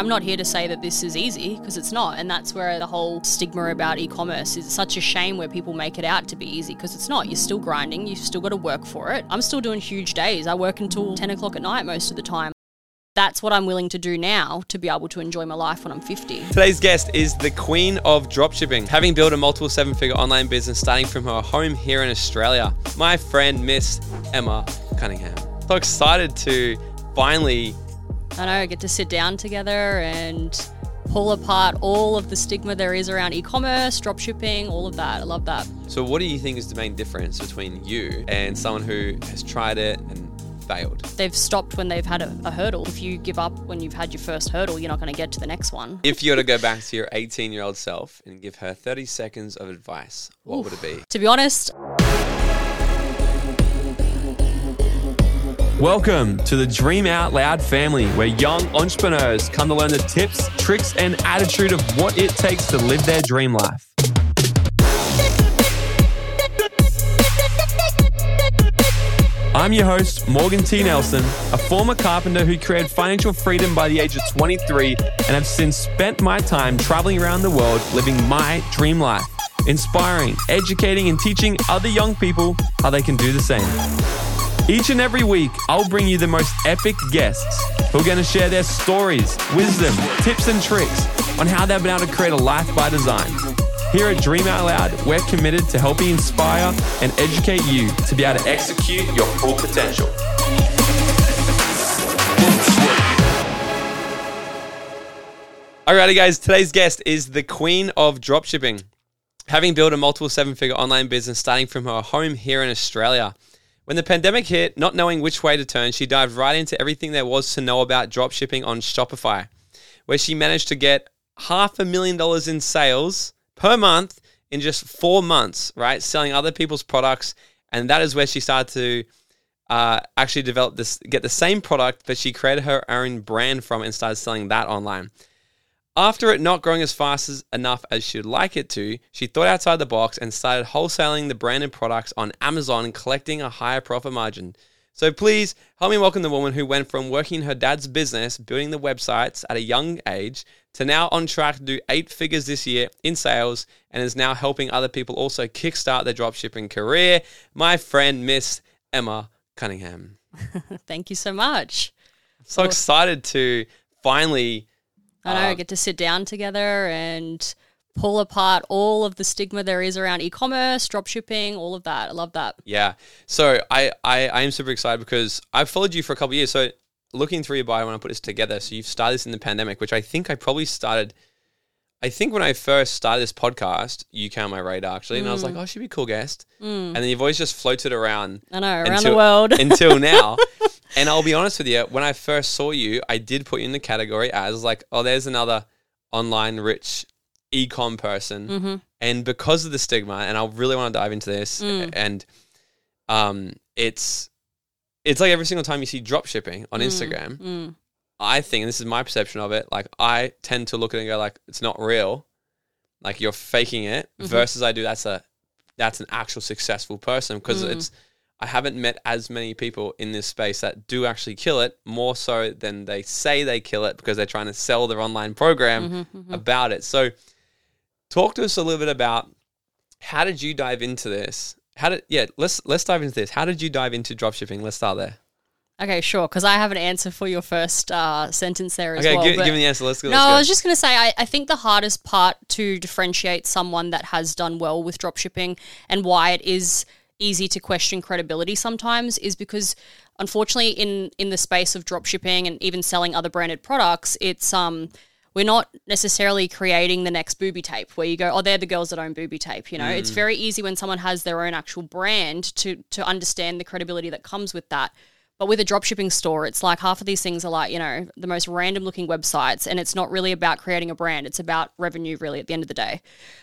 I'm not here to say that this is easy because it's not. And that's where the whole stigma about e commerce is such a shame where people make it out to be easy because it's not. You're still grinding, you've still got to work for it. I'm still doing huge days. I work until 10 o'clock at night most of the time. That's what I'm willing to do now to be able to enjoy my life when I'm 50. Today's guest is the queen of dropshipping, having built a multiple seven figure online business starting from her home here in Australia. My friend, Miss Emma Cunningham. So excited to finally I know, get to sit down together and pull apart all of the stigma there is around e-commerce, dropshipping, all of that. I love that. So, what do you think is the main difference between you and someone who has tried it and failed? They've stopped when they've had a, a hurdle. If you give up when you've had your first hurdle, you're not going to get to the next one. If you were to go back to your 18 year old self and give her 30 seconds of advice, what Oof. would it be? To be honest, Welcome to the Dream Out Loud family, where young entrepreneurs come to learn the tips, tricks, and attitude of what it takes to live their dream life. I'm your host, Morgan T. Nelson, a former carpenter who created financial freedom by the age of 23 and have since spent my time traveling around the world living my dream life, inspiring, educating, and teaching other young people how they can do the same. Each and every week, I'll bring you the most epic guests who are going to share their stories, wisdom, tips, and tricks on how they've been able to create a life by design. Here at Dream Out Loud, we're committed to helping inspire and educate you to be able to execute your full potential. Alrighty, guys, today's guest is the queen of dropshipping. Having built a multiple seven figure online business starting from her home here in Australia. When the pandemic hit, not knowing which way to turn, she dived right into everything there was to know about dropshipping on Shopify, where she managed to get half a million dollars in sales per month in just four months, right? Selling other people's products. And that is where she started to uh, actually develop this, get the same product, that she created her own brand from and started selling that online. After it not growing as fast as enough as she'd like it to, she thought outside the box and started wholesaling the branded products on Amazon and collecting a higher profit margin. So please help me welcome the woman who went from working her dad's business, building the websites at a young age, to now on track to do eight figures this year in sales and is now helping other people also kickstart their dropshipping career. My friend, Miss Emma Cunningham. Thank you so much. So excited to finally I know, uh, get to sit down together and pull apart all of the stigma there is around e-commerce, dropshipping, all of that. I love that. Yeah. So I, I, I am super excited because I've followed you for a couple years. So looking through your bio when I put this together, so you've started this in the pandemic, which I think I probably started. I think when I first started this podcast, you came on my radar actually, and I was like, "Oh, she'd be a cool guest." Mm. And then you've always just floated around. I know around until, the world until now. And I'll be honest with you, when I first saw you, I did put you in the category as like, oh, there's another online rich ecom person. Mm-hmm. And because of the stigma, and I really want to dive into this, mm. and um, it's it's like every single time you see drop shipping on mm. Instagram, mm. I think, and this is my perception of it, like I tend to look at it and go like, it's not real, like you're faking it. Mm-hmm. Versus I do that's a that's an actual successful person because mm. it's I haven't met as many people in this space that do actually kill it more so than they say they kill it because they're trying to sell their online program mm-hmm, mm-hmm. about it. So, talk to us a little bit about how did you dive into this? How did yeah, let's let's dive into this. How did you dive into dropshipping? Let's start there. Okay, sure. Because I have an answer for your first uh, sentence there as okay, well. Okay, give, give, me the answer. Let's go. No, let's go. I was just going to say, I, I think the hardest part to differentiate someone that has done well with dropshipping and why it is easy to question credibility sometimes is because unfortunately in in the space of dropshipping and even selling other branded products it's um we're not necessarily creating the next booby tape where you go oh they're the girls that own booby tape you know mm. it's very easy when someone has their own actual brand to to understand the credibility that comes with that but with a dropshipping store, it's like half of these things are like, you know, the most random looking websites. And it's not really about creating a brand, it's about revenue, really, at the end of the day.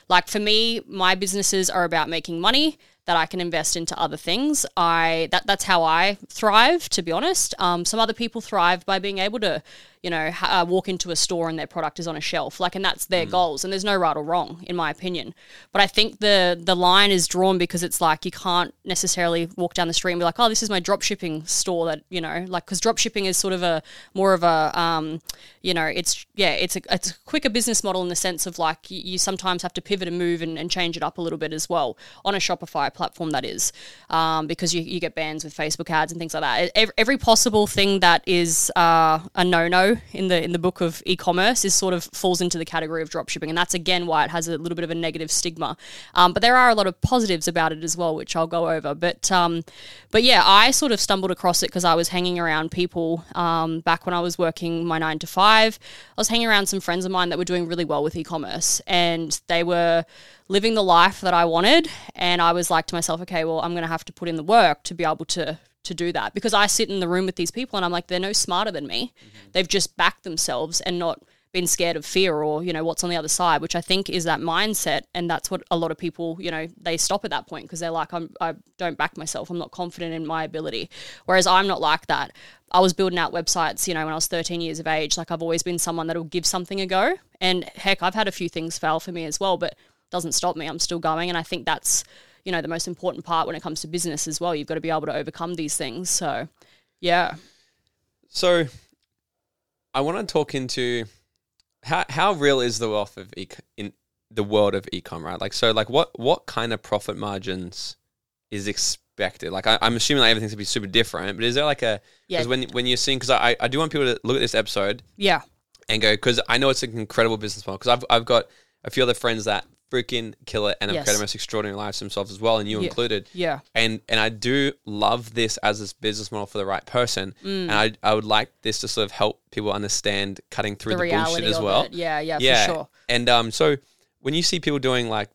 Like for me, my businesses are about making money that I can invest into other things. I that that's how I thrive, to be honest. Um, some other people thrive by being able to, you know, ha- uh, walk into a store and their product is on a shelf. Like, and that's their goals. And there's no right or wrong, in my opinion. But I think the the line is drawn because it's like you can't necessarily walk down the street and be like, oh, this is my drop shipping store that you know, like because drop shipping is sort of a more of a um, you know, it's yeah, it's a it's a quicker business model in the sense of like you, you sometimes have to pivot and move and, and change it up a little bit as well on a Shopify platform that is, um, because you, you get bans with Facebook ads and things like that. Every, every possible thing that is uh, a no no in the in the book of e-commerce is sort of falls into the category of drop shipping, and that's again why it has a little bit of a negative stigma. Um, but there are a lot of positives about it as well, which I'll go over. But um, but yeah, I sort of stumbled across it because I was hanging around people um, back when I was working my nine to five. I was hanging around some friends of mine that were doing really well with e-commerce, and they were living the life that I wanted. And I was like to myself, okay, well, I'm going to have to put in the work to be able to to do that because I sit in the room with these people and I'm like, they're no smarter than me. Mm-hmm. They've just backed themselves and not been scared of fear or you know what's on the other side which i think is that mindset. And that's what a lot of people you know they stop at that point because they're like I'm, i don't back myself. I'm not confident in my ability. Whereas i'm not like that. I was building out websites you know when i was 13 years of age. Like i've always been someone that'll give something a go. And heck i've had a few things fail for me as well but doesn't stop me. I'm still going. And i think that's you know the most important part when it comes to business as well you've got to be able to overcome these things so yeah So, I want to talk into how how real is the wealth of e- in the world of ecom, right? Like, so, like, what what kind of profit margins is expected? Like, I, I'm assuming like everything's gonna be super different, but is there like a Yeah. because when when you're seeing because I I do want people to look at this episode yeah and go because I know it's an incredible business model because I've I've got a few other friends that freaking killer and have Yes. created most extraordinary lives themselves as well, and you Yeah. included yeah and and I do love this as this business model for the right person, Mm. and I I would like this to sort of help people understand cutting through the the, bullshit as well. it. Yeah, yeah, yeah, for sure. and um, so when you see people doing like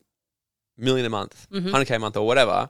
million a month, Mm-hmm. hundred k a month, or whatever,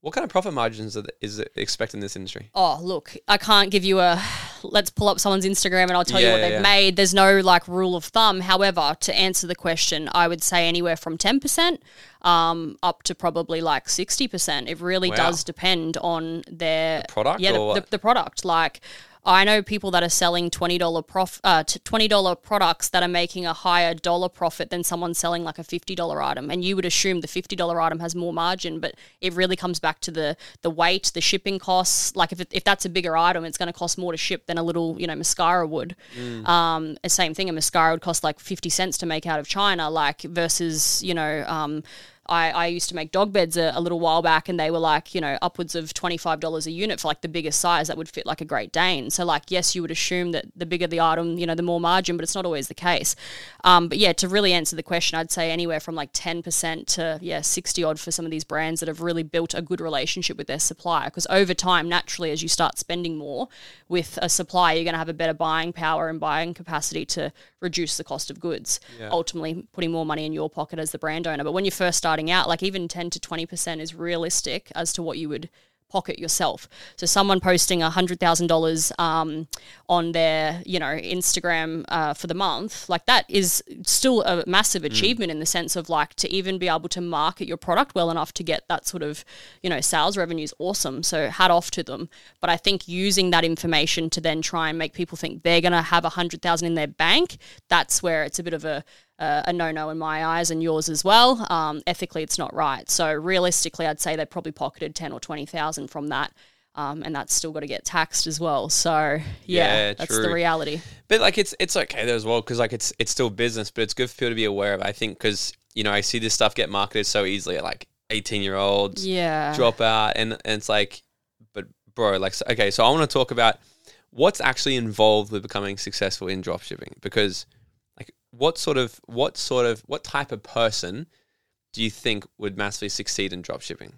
what kind of profit margins are th- is it expected in this industry? Oh, look, I can't give you a let's pull up someone's Instagram and I'll tell you what yeah, they've yeah. made. There's no like rule of thumb. However, to answer the question, I would say anywhere from 10% um, up to probably like 60%. It really Wow. does depend on their product Yeah, the, or the, the product. Like, I know people that are selling twenty dollar prof uh, twenty dollar products that are making a higher dollar profit than someone selling like a fifty dollar item, and you would assume the fifty dollar item has more margin, but it really comes back to the the weight, the shipping costs. Like if it, if that's a bigger item, it's going to cost more to ship than a little you know mascara would. Um, the same thing, a mascara would cost like fifty cents to make out of China, like versus you know. Um, I, I used to make dog beds a, a little while back and they were like, you know, upwards of $25 a unit for like the biggest size that would fit like a Great Dane. So, like, yes, you would assume that the bigger the item, you know, the more margin, but it's not always the case. Um, but yeah, to really answer the question, I'd say anywhere from like 10% to, yeah, 60 odd for some of these brands that have really built a good relationship with their supplier. Because over time, naturally, as you start spending more with a supplier, you're going to have a better buying power and buying capacity to reduce the cost of goods, ultimately putting more money in your pocket as the brand owner. But when you're first starting out, like even 10 to 20% is realistic as to what you would pocket yourself. So someone posting $100,000 um, on their, you know, Instagram uh, for the month, like that is still a massive achievement in the sense of like to even be able to market your product well enough to get that sort of, you know, sales revenue is awesome. So hat off to them. But I think using that information to then try and make people think they're going to have a hundred thousand in their bank, that's where it's a bit of a uh, a no-no in my eyes and yours as well. Um, ethically, it's not right. So realistically, I'd say they probably pocketed ten or twenty thousand from that, um, and that's still got to get taxed as well. So yeah, Yeah, that's the reality. But like it's it's okay there as well because like it's it's still business, but it's good for people to be aware of. I think because you know I see this stuff get marketed so easily at like eighteen year olds Yeah. drop out, and, and it's like, but bro, like okay, so I want to talk about what's actually involved with becoming successful in dropshipping because what sort of what sort of what type of person do you think would massively succeed in dropshipping?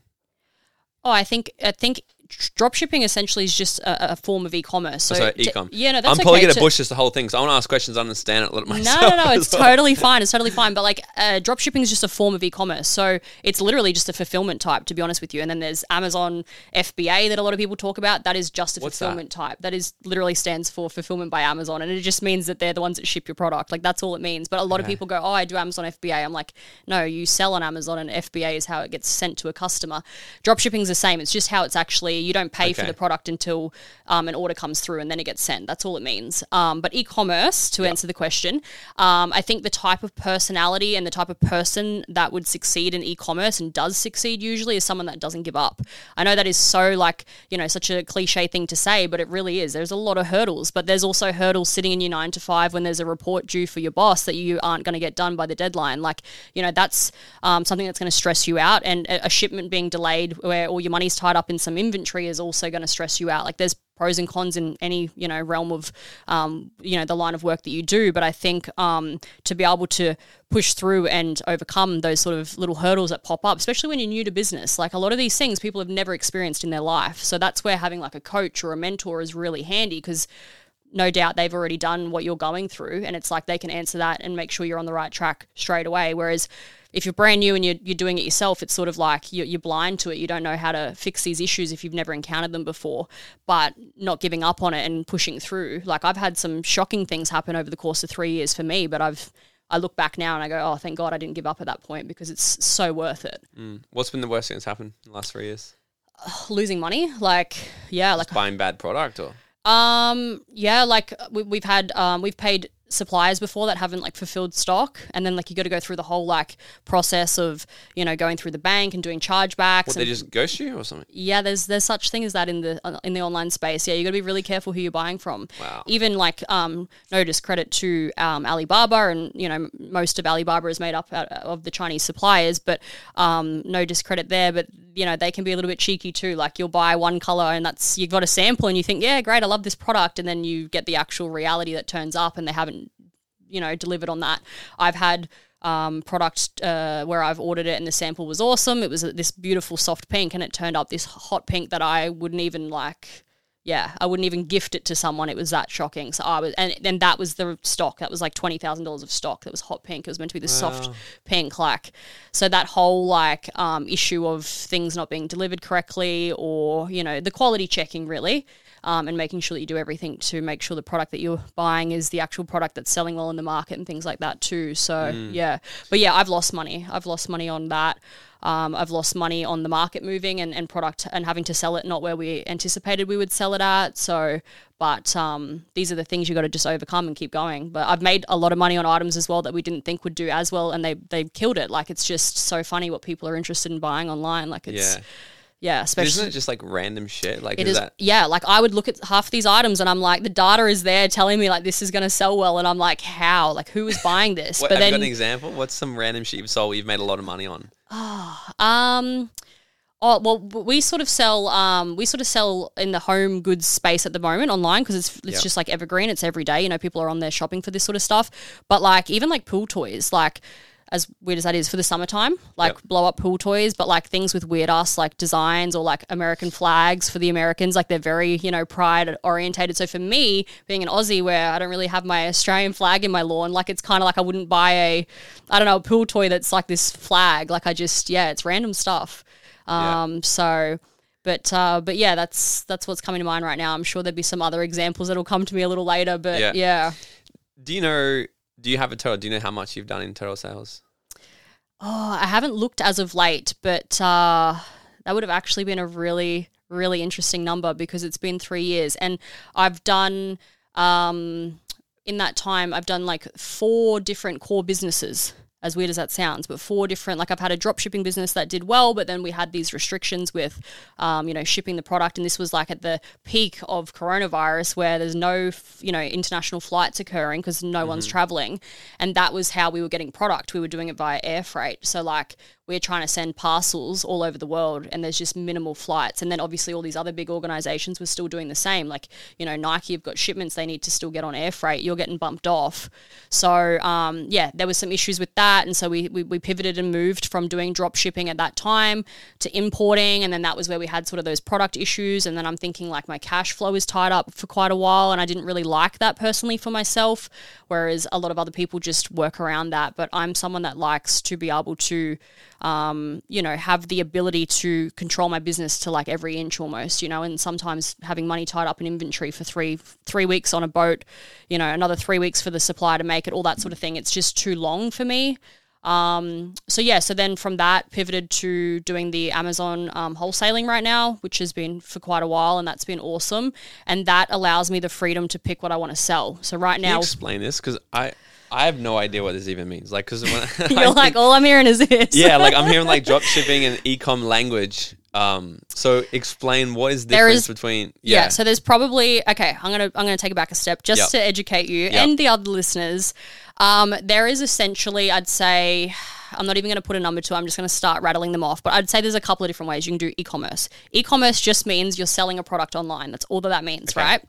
Oh, I think I think dropshipping essentially is just a, a form of e-commerce. So, So ecom. yeah, no, that's I'm probably okay. gonna To- bush this the whole thing, so I want to ask questions, understand it a little No, myself. no, no. as It's well. totally fine. It's totally fine. But like, uh, dropshipping is just a form of e-commerce. So it's literally just a fulfillment type, to be honest with you. And then there's Amazon FBA that a lot of people talk about. That is just a What's that? fulfillment type. That is literally stands for fulfillment by Amazon, and it just means that they're the ones that ship your product. Like that's all it means. But a lot of people go, "Oh, I do Amazon FBA." I'm like, no, you sell on Amazon, and FBA is how it gets sent to a customer. Dropshipping is the same. It's just how it's actually you don't pay for the product until um, an order comes through and then it gets sent. That's all it means. Um, but e-commerce, to answer the question, um, I think the type of personality and the type of person that would succeed in e-commerce and does succeed usually is someone that doesn't give up. I know that is so like you know such a cliche thing to say, but it really is. There's a lot of hurdles, but there's also hurdles sitting in your nine to five when there's a report due for your boss that you aren't going to get done by the deadline. Like you know that's um, something that's going to stress you out, and a, a shipment being delayed where all your money's tied up in some inventory is also going to stress you out. Like there's pros and cons in any you know realm of um, you know the line of work that you do but i think um, to be able to push through and overcome those sort of little hurdles that pop up especially when you're new to business like a lot of these things people have never experienced in their life so that's where having like a coach or a mentor is really handy because no doubt they've already done what you're going through and it's like they can answer that and make sure you're on the right track straight away whereas if you're brand new and you're, you're doing it yourself it's sort of like you're, you're blind to it. You don't know how to fix these issues if you've never encountered them before but not giving up on it and pushing through. Like i've had some shocking things happen over the course of three years for me but i've i look back now and i go oh thank god i didn't give up at that point because it's so worth it. What's been the worst thing that's happened in the last three years? losing money? Like yeah like Buying bad product or? Um, yeah, like we, we've had, um, we've paid suppliers before that haven't like fulfilled stock, and then like you got to go through the whole like process of you know going through the bank and doing chargebacks. what, and, they just ghost you or something? yeah, there's there's such thing as that in the uh, in the online space. Yeah, you got to be really careful who you're buying from. Wow. Even like um, no discredit to um, Alibaba, and you know most of Alibaba is made up of the Chinese suppliers, but um, no discredit there. But you know they can be a little bit cheeky too. Like you'll buy one color and that's you've got a sample and you think yeah great I love this product, and then you get the actual reality that turns up and they haven't you know delivered on that. I've had um, product uh, where I've ordered it and the sample was awesome. It was this beautiful soft pink and it turned up this hot pink that I wouldn't even like. Yeah, I wouldn't even gift it to someone. It was that shocking. So I was, and then that was the stock. That was like twenty thousand dollars of stock. That was hot pink. It was meant to be this soft pink, like. So that whole like um, issue of things not being delivered correctly, or you know, the quality checking really, um, and making sure that you do everything to make sure the product that you're buying is the actual product that's selling well in the market and things like that too. So yeah, but yeah, I've lost money. I've lost money on that. Um, I've lost money on the market moving and, and product and having to sell it not where we anticipated we would sell it at. So, but um, these are the things you got to just overcome and keep going. But I've made a lot of money on items as well that we didn't think would do as well, and they they killed it. Like it's just so funny what people are interested in buying online. Like it's Yeah. Yeah, especially Isn't it just like random shit? Like it is is, that yeah. Like I would look at half these items and I'm like, the data is there telling me like this is going to sell well, and I'm like, how? Like who is buying this? what, but have you then, got an example? What's some random shit you've sold you've made a lot of money on? Oh, um, oh well, we sort of sell, um, we sort of sell in the home goods space at the moment online because it's it's Yep. just like evergreen. It's every day. You know, people are on there shopping for this sort of stuff. But like even like pool toys, like. As weird as that is for the summertime, like Yep. blow up pool toys, but like things with weird ass like designs or like American flags for the Americans, like they're very, you know, pride orientated. So for me, being an Aussie where I don't really have my Australian flag in my lawn, like it's kind of like I wouldn't buy a, I don't know, a pool toy that's like this flag. Like I just, yeah, it's random stuff. Yeah. Um, so, but uh, but yeah, that's that's what's coming to mind right now. I'm sure there'd be some other examples that'll come to me a little later, but Yeah. yeah. Do you know? Do you have a total? Do you know how much you've done in total sales? Oh, I haven't looked as of late, but uh, that would have actually been a really, really interesting number because it's been three years. And I've done, um, in that time, I've done like four different core businesses. As weird as that sounds, but four different, like I've had a drop shipping business that did well, but then we had these restrictions with, um, you know, shipping the product. And this was like at the peak of coronavirus where there's no, you know, international flights occurring because no one's traveling. And that was how we were getting product. We were doing it via air freight. So, like, we're trying to send parcels all over the world and there's just minimal flights. And then obviously all these other big organizations were still doing the same. Like, you know, Nike have got shipments they need to still get on air freight. You're getting bumped off. So, um, yeah, there was some issues with that. And so we, we, we pivoted and moved from doing drop shipping at that time to importing. And then that was where we had sort of those product issues. And then I'm thinking like my cash flow is tied up for quite a while. And I didn't really like that personally for myself. Whereas a lot of other people just work around that. But I'm someone that likes to be able to, um, you know, have the ability to control my business to like every inch almost, you know, and sometimes having money tied up in inventory for three three weeks on a boat, you know, another three weeks for the supplier to make it, all that sort of thing. It's just too long for me. Um, so yeah, so then from that pivoted to doing the Amazon um, wholesaling right now, which has been for quite a while, and that's been awesome. And that allows me the freedom to pick what I want to sell. So right Can now, explain this because I I have no idea what this even means. Like, because you're like, think- all I'm hearing is this. yeah, like I'm hearing like drop shipping and ecom language. Um, so explain what is the There difference is- between Yeah. yeah, So there's probably okay. I'm gonna I'm gonna take it back a step just Yep. to educate you and the other listeners. Um, there is essentially, I'd say, I'm not even going to put a number to. it, I'm just going to start rattling them off. But I'd say there's a couple of different ways you can do e-commerce. E-commerce just means you're selling a product online. That's all that that means, right?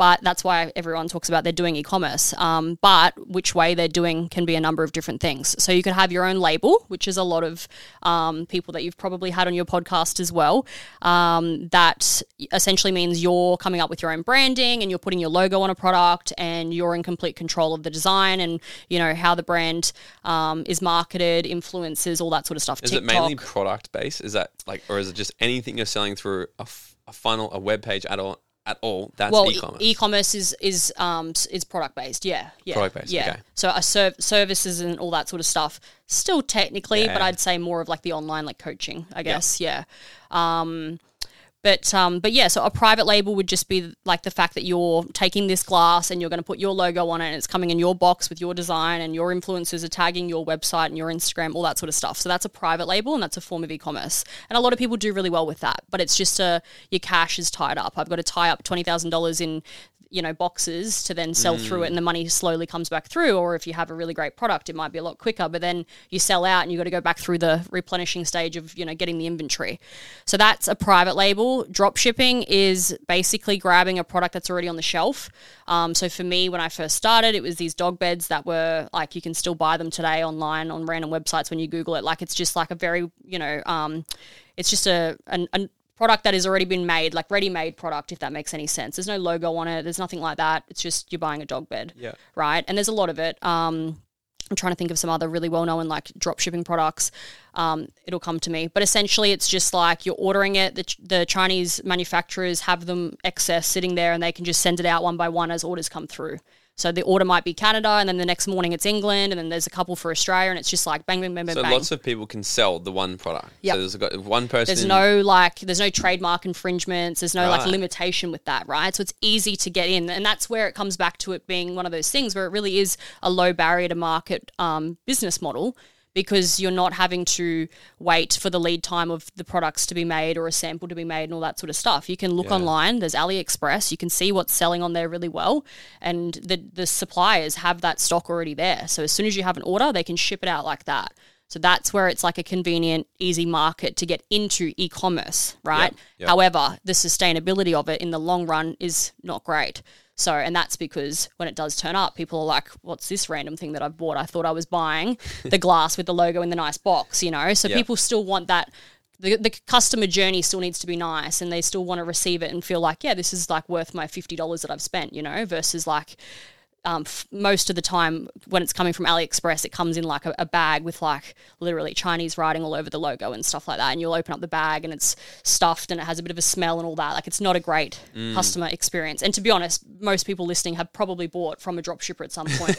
But that's why everyone talks about they're doing e-commerce. Um, but which way they're doing can be a number of different things. So you could have your own label, which is a lot of um, people that you've probably had on your podcast as well. Um, that essentially means you're coming up with your own branding and you're putting your logo on a product and you're in complete control of the design and you know how the brand um, is marketed, influences, all that sort of stuff. Is it mainly product based? Is that like, or is it just anything you're selling through a, f- a funnel, a web page at all? At all? That's well, e-commerce. e- e-commerce is is um is product based. Yeah, yeah, Product-based, Yeah. okay. So a serv- services and all that sort of stuff. Still technically, but I'd say more of like the online like coaching. I guess. Yeah. Um, but um, but yeah. So a private label would just be like the fact that you're taking this glass and you're going to put your logo on it, and it's coming in your box with your design, and your influencers are tagging your website and your Instagram, all that sort of stuff. So that's a private label, and that's a form of e-commerce. And a lot of people do really well with that. But it's just a your cash is tied up. I've got to tie up twenty thousand dollars in you know boxes to then sell through it and the money slowly comes back through. Or if you have a really great product it might be a lot quicker but then you sell out and you've got to go back through the replenishing stage of you know getting the inventory. So that's a private label. Drop shipping is basically grabbing a product that's already on the shelf. Um, so for me when i first started it was these dog beds that were like you can still buy them today online on random websites when you google it. Like it's just like a very you know um, it's just a, an, a product that has already been made, like ready-made product, if that makes any sense. There's no logo on it. There's nothing like that. It's just you're buying a dog bed, Yeah. right? And there's a lot of it. Um, I'm trying to think of some other really well-known like drop shipping products. Um, it'll come to me, but essentially it's just like you're ordering it. The, the Chinese manufacturers have them excess sitting there, and they can just send it out one by one as orders come through. So the order might be Canada, and then the next morning it's England, and then there's a couple for Australia, and it's just like bang, bang, bang, bang, So bang. lots of people can sell the one product. Yeah. So there's got one person. There's no like, there's no trademark infringements. There's no like limitation with that, right? So it's easy to get in, and that's where it comes back to it being one of those things where it really is a low barrier to market um, business model because you're not having to wait for the lead time of the products to be made or a sample to be made and all that sort of stuff. You can look Yeah. online. There's AliExpress. You can see what's selling on there really well, and the the suppliers have that stock already there. So as soon as you have an order, they can ship it out like that. So that's where it's like a convenient, easy market to get into e-commerce, right? yep. However, the sustainability of it in the long run is not great. So, and that's because when it does turn up, people are like, "What's this random thing that I've bought? I thought I was buying the glass with the logo in the nice box," you know. So Yeah. people still want that. The, the customer journey still needs to be nice, and they still want to receive it and feel like, yeah, this is like worth my fifty dollars that I've spent, you know, versus like um, f- most of the time when it's coming from AliExpress, it comes in like a, a bag with like literally Chinese writing all over the logo and stuff like that. And you'll open up the bag and it's stuffed and it has a bit of a smell and all that. Like it's not a great customer experience. And to be honest, most people listening have probably bought from a dropshipper at some point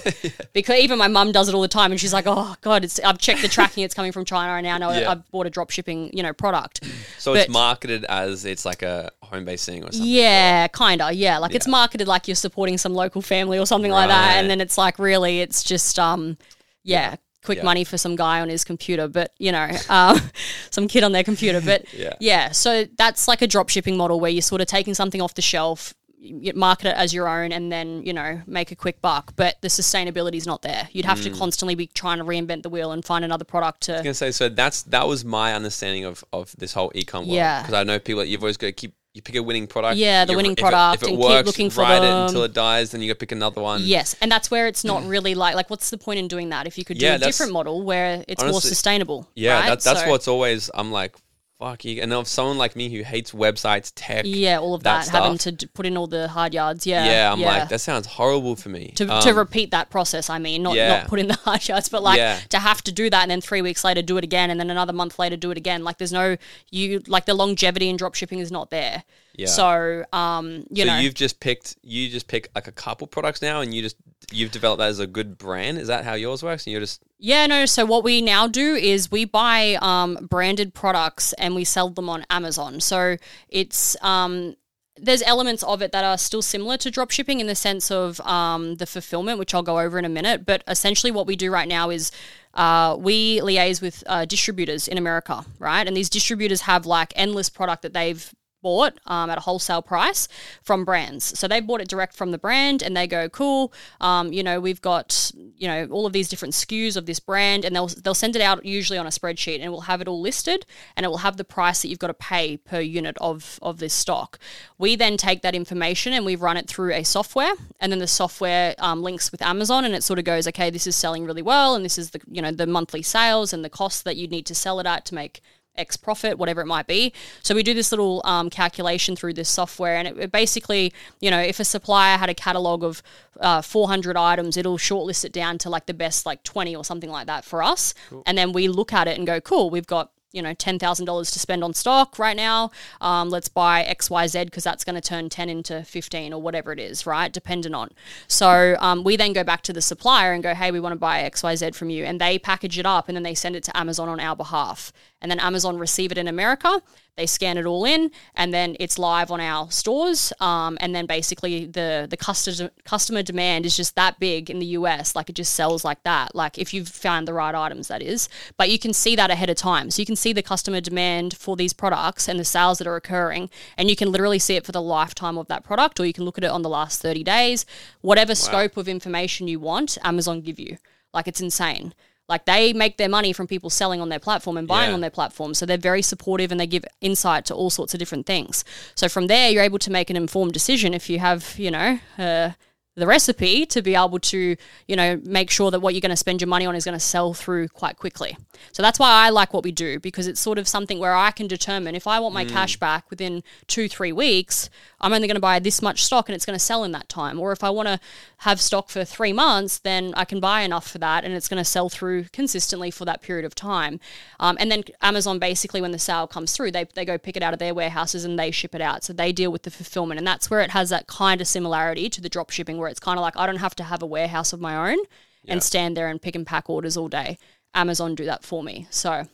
because even my mum does it all the time and she's like, oh God, it's, I've checked the tracking. It's coming from China and now I know Yeah. I've bought a drop shipping, you know, product. so it's marketed as it's like a home based thing or something. Yeah, kinda. Yeah, like it's marketed like you're supporting some local family or something like that, and then it's like really, it's just um, yeah, quick Yeah. money for some guy on his computer, but you know, um, some kid on their computer, but Yeah. So that's like a drop shipping model where you're sort of taking something off the shelf. You market it as your own and then you know make a quick buck but the sustainability is not there you'd have Mm. to constantly be trying to reinvent the wheel and find another product to I was gonna say so that's that was my understanding of of this whole ecom world. Yeah. because I know people that you've always got to keep you pick a winning product. Yeah, the winning if it- product If it, and keep works, looking for ride it until it dies. Then you got to pick another one. Yes, and that's where it's not mm. really like like what's the point in doing that if you could do Yeah, a different model where it's more sustainable. yeah. right? That, that's So- what's always. I'm like, fuck you. And if someone like me who hates websites, tech, yeah, all of that that, having to d- put in all the hard yards. Yeah, yeah, I'm like that sounds horrible for me. to, Um, to repeat that process. I mean, not yeah. not put in the hard yards, but like Yeah. to have to do that and then three weeks later do it again, and then another month later do it again. Like there's no you like the longevity in drop shipping is not there. Yeah. So, um, you so know, you've just picked you just pick like a couple products now, and you just you've developed that as a good brand. Is that how yours works? And you're just Yeah, no. So what we now do is we buy um, branded products and we sell them on Amazon. So it's um, there's elements of it that are still similar to dropshipping in the sense of um, the fulfillment, which I'll go over in a minute. But essentially, what we do right now is uh, we liaise with uh, distributors in America, right? And these distributors have like endless product that they've bought um, at a wholesale price from brands. So they bought it direct from the brand and they go, cool, um, you know, we've got, you know, all of these different SKUs of this brand and they'll, they'll send it out usually on a spreadsheet and we'll have it all listed and it will have the price that you've got to pay per unit of, of this stock. We then take that information and we run it through a software and then the software um, links with Amazon and it sort of goes, okay, this is selling really well and this is the, you know, the monthly sales and the cost that you need to sell it at to make X profit, whatever it might be. So we do this little um, calculation through this software, and it, it, basically, you know, if a supplier had a catalog of uh, 400 items, it'll shortlist it down to like the best like 20 or something like that for us, cool. and then we look at it and go, cool, we've got you know $10,000 to spend on stock right now. Um, let's buy XYZ because that's going to turn 10 into 15 or whatever it is, right? Dependent on. So um, we then go back to the supplier and go, hey, we want to buy XYZ from you. And they package it up and then they send it to Amazon on our behalf. And then Amazon receive it in America. They scan it all in, and then it's live on our stores. Um, and then basically the the customer customer demand is just that big in the US. Like it just sells like that. Like if you've found the right items, that is. But you can see that ahead of time, so you can see the customer demand for these products and the sales that are occurring, and you can literally see it for the lifetime of that product, or you can look at it on the last thirty days. Whatever wow. scope of information you want, Amazon give you. Like it's insane. Like they make their money from people selling on their platform and buying yeah. on their platform. So they're very supportive and they give insight to all sorts of different things. So from there, you're able to make an informed decision if you have, you know, uh, the recipe to be able to, you know, make sure that what you're going to spend your money on is going to sell through quite quickly. So that's why I like what we do because it's sort of something where I can determine if I want my mm. cash back within two, three weeks, I'm only going to buy this much stock and it's going to sell in that time. Or if I want to have stock for three months, then I can buy enough for that and it's going to sell through consistently for that period of time. Um, and then Amazon basically, when the sale comes through, they, they go pick it out of their warehouses and they ship it out. So they deal with the fulfillment. And that's where it has that kind of similarity to the drop shipping where it's kind of like I don't have to have a warehouse of my own yeah. and stand there and pick and pack orders all day. Amazon do that for me. So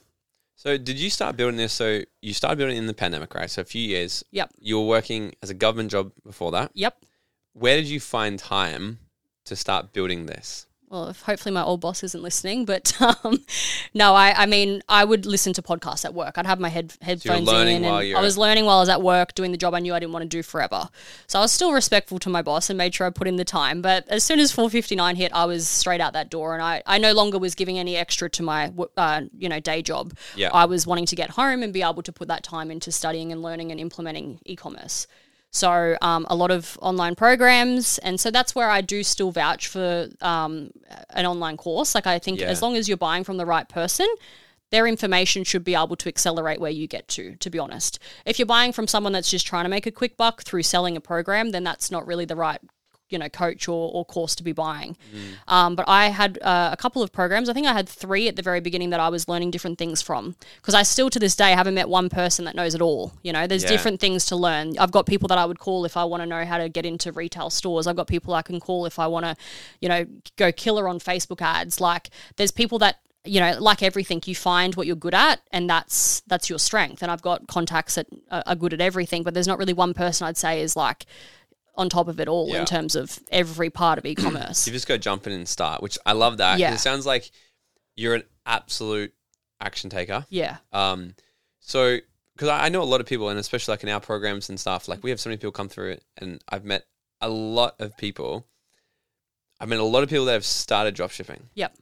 so did you start building this? So you started building in the pandemic, right? So a few years. Yep. You were working as a government job before that. Yep. Where did you find time to start building this? Well, hopefully my old boss isn't listening, but um, no, I, I mean, I would listen to podcasts at work. I'd have my head headphones so in, and I was learning while I was at work doing the job I knew I didn't want to do forever. So I was still respectful to my boss and made sure I put in the time. But as soon as 4:59 hit, I was straight out that door, and I, I no longer was giving any extra to my uh, you know day job. Yeah. I was wanting to get home and be able to put that time into studying and learning and implementing e-commerce. So um, a lot of online programs, and so that's where I do still vouch for um, an online course. Like I think yeah. as long as you're buying from the right person, their information should be able to accelerate where you get to, to be honest. If you're buying from someone that's just trying to make a quick buck through selling a program, then that's not really the right you know coach or, or course to be buying. Mm. um, but i had uh, a couple of programs. I think i had three at the very beginning that i was learning different things from. Because i still to this day haven't met one person that knows it all. You know there's yeah. different things to learn. I've got people that i would call if i want to know how to get into retail stores. I've got people i can call if i want to you know go killer on facebook ads. Like there's people that you know like everything you find what you're good at and that's that's your strength. And i've got contacts that are good at everything but there's not really one person i'd say is like on top of it all yeah. in terms of every part of e-commerce. you just go jump in and start, which I love that. Yeah. It sounds like you're an absolute action taker. Yeah. Um, so because I, I know a lot of people, and especially like in our programs and stuff, like we have so many people come through it, and I've met a lot of people. I've met a lot of people that have started dropshipping. Yep.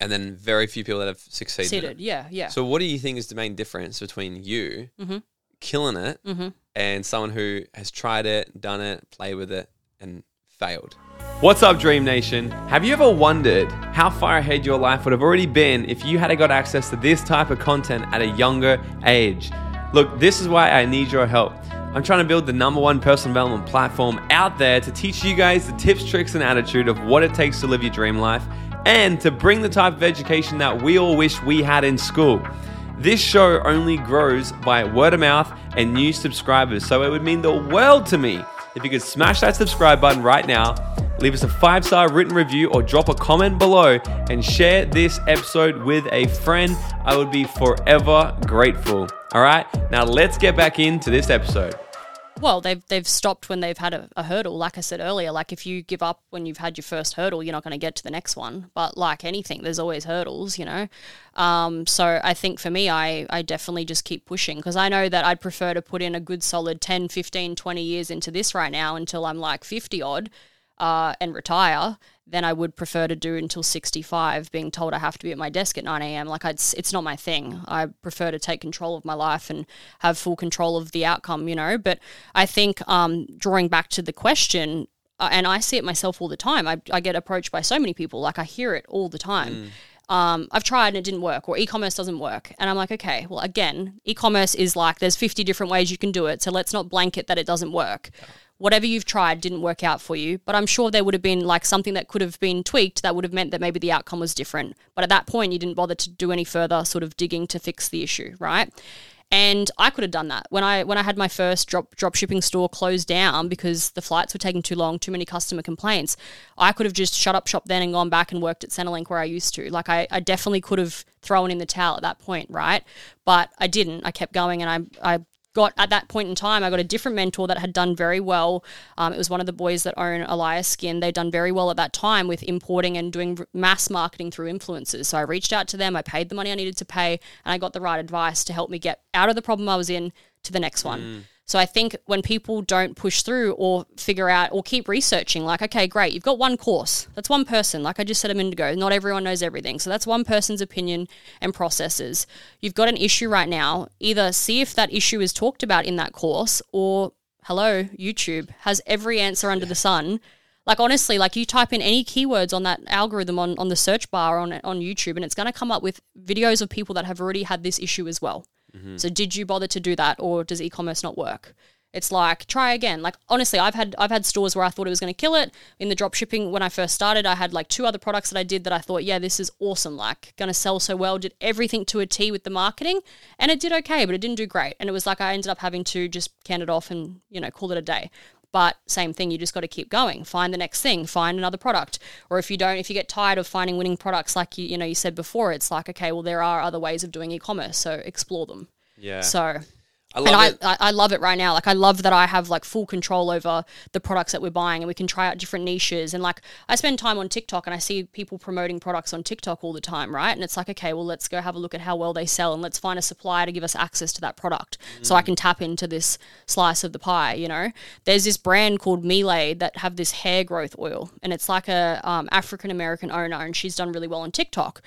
And then very few people that have succeeded. Succeeded, yeah, yeah. So what do you think is the main difference between you mm-hmm. Killing it mm-hmm and someone who has tried it, done it, played with it, and failed. What's up, Dream Nation? Have you ever wondered how far ahead your life would have already been if you had got access to this type of content at a younger age? Look, this is why I need your help. I'm trying to build the number one personal development platform out there to teach you guys the tips, tricks, and attitude of what it takes to live your dream life and to bring the type of education that we all wish we had in school. This show only grows by word of mouth and new subscribers, so it would mean the world to me if you could smash that subscribe button right now, leave us a five star written review, or drop a comment below and share this episode with a friend. I would be forever grateful. All right, now let's get back into this episode. Well, they've they've stopped when they've had a, a, hurdle. Like I said earlier, like if you give up when you've had your first hurdle, you're not going to get to the next one. But like anything, there's always hurdles, you know. Um, so I think for me, I I definitely just keep pushing because I know that I'd prefer to put in a good solid 10, 15, 20 years into this right now until I'm like 50 odd uh, and retire than I would prefer to do until 65, being told I have to be at my desk at 9 a.m. Like, I'd, it's not my thing. I prefer to take control of my life and have full control of the outcome, you know. But I think um, drawing back to the question, uh, and I see it myself all the time, I, I, get approached by so many people, like, I hear it all the time. Mm. Um, I've tried and it didn't work, or e commerce doesn't work. And I'm like, okay, well, again, e commerce is like there's 50 different ways you can do it. So let's not blanket that it doesn't work. Yeah whatever you've tried didn't work out for you. But I'm sure there would have been like something that could have been tweaked that would have meant that maybe the outcome was different. But at that point, you didn't bother to do any further sort of digging to fix the issue, right? And I could have done that when I when I had my first drop drop shipping store closed down because the flights were taking too long, too many customer complaints. I could have just shut up shop then and gone back and worked at Centrelink where I used to. Like I, I definitely could have thrown in the towel at that point, right? But I didn't. I kept going and I I got at that point in time, I got a different mentor that had done very well. Um, it was one of the boys that own Elias Skin. They'd done very well at that time with importing and doing mass marketing through influencers. So I reached out to them, I paid the money I needed to pay, and I got the right advice to help me get out of the problem I was in to the next one. Mm. So I think when people don't push through or figure out or keep researching, like, okay, great, you've got one course. That's one person. Like I just said a minute ago, not everyone knows everything. So that's one person's opinion and processes. You've got an issue right now. Either see if that issue is talked about in that course or hello, YouTube has every answer under the sun. Like honestly, like you type in any keywords on that algorithm on, on the search bar on on YouTube and it's gonna come up with videos of people that have already had this issue as well. Mm-hmm. So did you bother to do that or does e-commerce not work? It's like try again. Like honestly, I've had I've had stores where I thought it was going to kill it. In the drop shipping when I first started, I had like two other products that I did that I thought, yeah, this is awesome. Like going to sell so well. Did everything to a T with the marketing, and it did okay, but it didn't do great. And it was like I ended up having to just can it off and you know call it a day. But same thing, you just got to keep going. Find the next thing, find another product. Or if you don't, if you get tired of finding winning products, like you, you know, you said before, it's like, okay, well, there are other ways of doing e-commerce, so explore them. Yeah. So I love and it. I, I love it right now. Like I love that I have like full control over the products that we're buying and we can try out different niches. And like I spend time on TikTok and I see people promoting products on TikTok all the time, right? And it's like, okay, well let's go have a look at how well they sell and let's find a supplier to give us access to that product mm. so I can tap into this slice of the pie, you know? There's this brand called Mielle that have this hair growth oil and it's like a um, African American owner and she's done really well on TikTok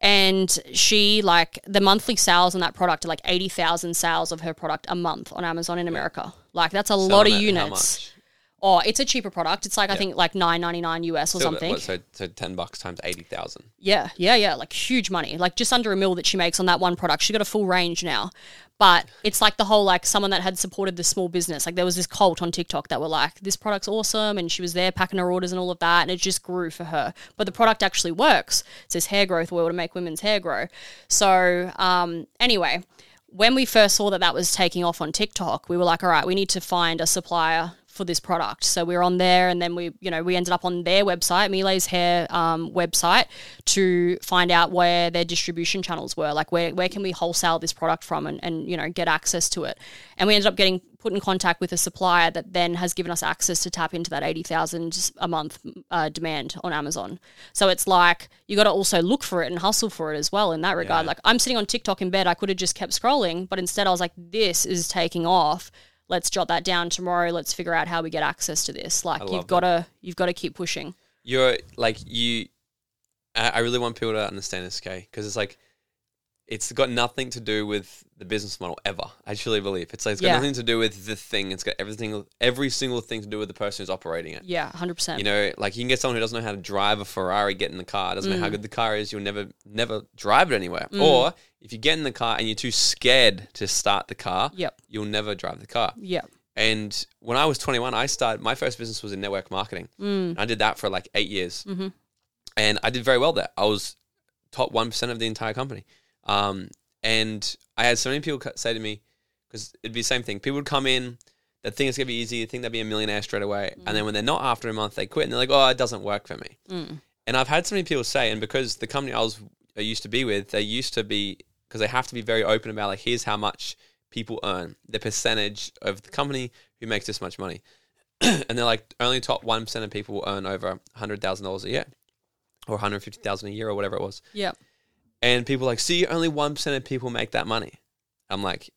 and she like the monthly sales on that product are like 80,000 sales of her product a month on Amazon in America. Like that's a lot of units. Oh, it's a cheaper product. It's like I think like nine ninety nine US or something. What, so so ten bucks times eighty thousand. Yeah, yeah, yeah. Like huge money. Like just under a mil that she makes on that one product. She got a full range now. But it's like the whole like someone that had supported the small business. Like there was this cult on TikTok that were like, this product's awesome, and she was there packing her orders and all of that, and it just grew for her. But the product actually works. It's this hair growth oil to make women's hair grow. So um, anyway, when we first saw that that was taking off on TikTok, we were like, all right, we need to find a supplier for this product. So we were on there, and then we, you know, we ended up on their website, Mielle's Hair um, website, to find out where their distribution channels were. Like where where can we wholesale this product from, and and you know get access to it. And we ended up getting put in contact with a supplier that then has given us access to tap into that eighty thousand a month uh, demand on Amazon. So it's like you got to also look for it and hustle for it as well in that regard. Yeah. Like I'm sitting on TikTok in bed, I could have just kept scrolling, but instead I was like, this is taking off let's jot that down tomorrow. Let's figure out how we get access to this. Like you've got to you've got to keep pushing. You're like you. I really want people to understand this, okay? Because it's like it's got nothing to do with the business model ever. I truly believe it's like it's got yeah. nothing to do with the thing. It's got everything, every single thing to do with the person who's operating it. Yeah, hundred percent. You know, like you can get someone who doesn't know how to drive a Ferrari, get in the car, doesn't mm. know how mm. good the car is. You'll never, never drive it anywhere. Mm. Or if you get in the car and you're too scared to start the car, yep. you'll never drive the car. Yeah. And when I was 21, I started. My first business was in network marketing. Mm. I did that for like eight years, mm-hmm. and I did very well there. I was top one percent of the entire company. Um, and I had so many people say to me, because it'd be the same thing. People would come in, they'd think it's gonna be easy, they'd think they'd be a millionaire straight away, and then when they're not after a month, they quit and they're like, oh, it doesn't work for me. Mm. And I've had so many people say, and because the company I was I used to be with, they used to be because they have to be very open about like here's how much people earn, the percentage of the company who makes this much money, and they're like only top one percent of people will earn over hundred thousand dollars a year, or one hundred fifty thousand a year, or whatever it was. Yep. And people like, see, only one percent of people make that money. I'm like,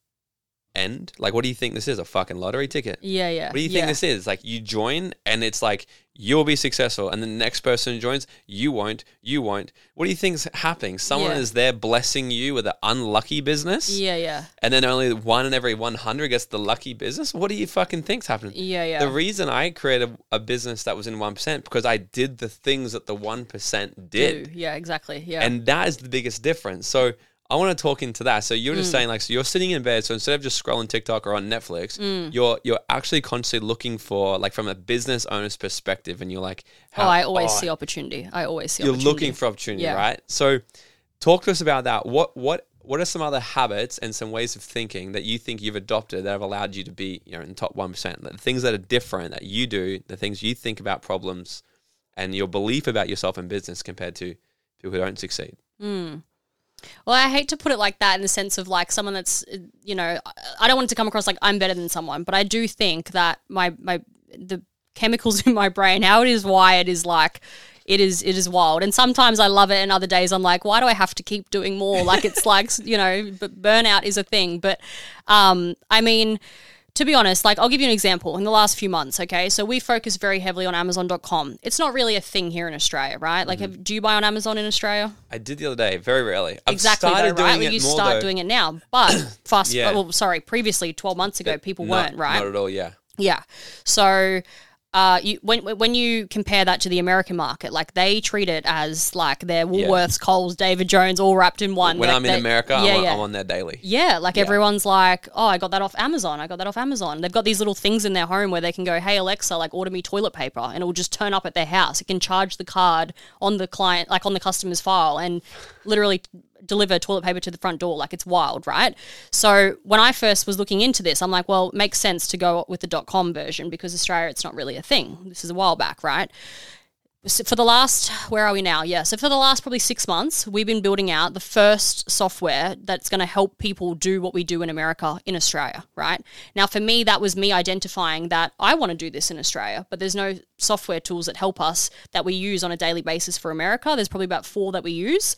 and like, what do you think this is? A fucking lottery ticket? Yeah, yeah. What do you think yeah. this is? Like you join and it's like you'll be successful and the next person joins, you won't, you won't. What do you think's happening? Someone Yeah. is there blessing you with an unlucky business Yeah, yeah. and then only one in every 100 gets the lucky business? What do you fucking think's happening? Yeah, yeah. The reason I created a business that was in 1% because I did the things that the 1% did. Do. Yeah, exactly. Yeah. And that is the biggest difference. So I want to talk into that. So you're Mm. just saying like, so you're sitting in bed. So instead of just scrolling TikTok or on Netflix, Mm. you're you're actually constantly looking for like from a business owner's perspective, and you're like, oh, I always oh, see opportunity. I always see opportunity. You're looking for opportunity, Yeah. right? So talk to us about that. What what what are some other habits and some ways of thinking that you think you've adopted that have allowed you to be you know in the top one percent? The things that are different that you do, the things you think about problems, and your belief about yourself in business compared to people who don't succeed. Well, I hate to put it like that in the sense of like someone that's, uh, you know, I- don't want it to come across like I'm better than someone, but I do think that my my the chemicals in my brain, how it is wired, is like it is it is wild. And sometimes I love it, and other days I'm like, why do I have to keep doing more? Like it's like you know, but burnout is a thing. But um, I mean. To be honest, like I'll give you an example. In the last few months, okay, so we focus very heavily on Amazon.com. It's not really a thing here in Australia, right? Like, mm-hmm. have, do you buy on Amazon in Australia? I did the other day, very rarely. I've exactly started though, right? doing Well, you start though. doing it now, but fast. Yeah. Well, sorry, previously, twelve months ago, people Not- weren't right. Not at all. Yeah. Yeah. So. Uh, you, when when you compare that to the American market, like they treat it as like their Woolworths, Coles, David Jones, all wrapped in one. When Like, I'm in America, yeah, I'm, on, yeah. I'm on there daily. Yeah, like everyone's like, oh, I got that off Amazon. I got that off Amazon. They've got these little things in their home where they can go, hey, Alexa, like order me toilet paper, and it will just turn up at their house. It can charge the card on the client, like on the customer's file, and literally deliver toilet paper to the front door. Like it's wild, right? So when I first was looking into this, I'm like, well, it makes sense to go with the .com version because Australia, it's not really a thing. This is a while back, right? So for the last where are we now yeah so for the last probably six months we've been building out the first software that's going to help people do what we do in america in australia right now for me that was me identifying that i want to do this in australia but there's no software tools that help us that we use on a daily basis for america there's probably about four that we use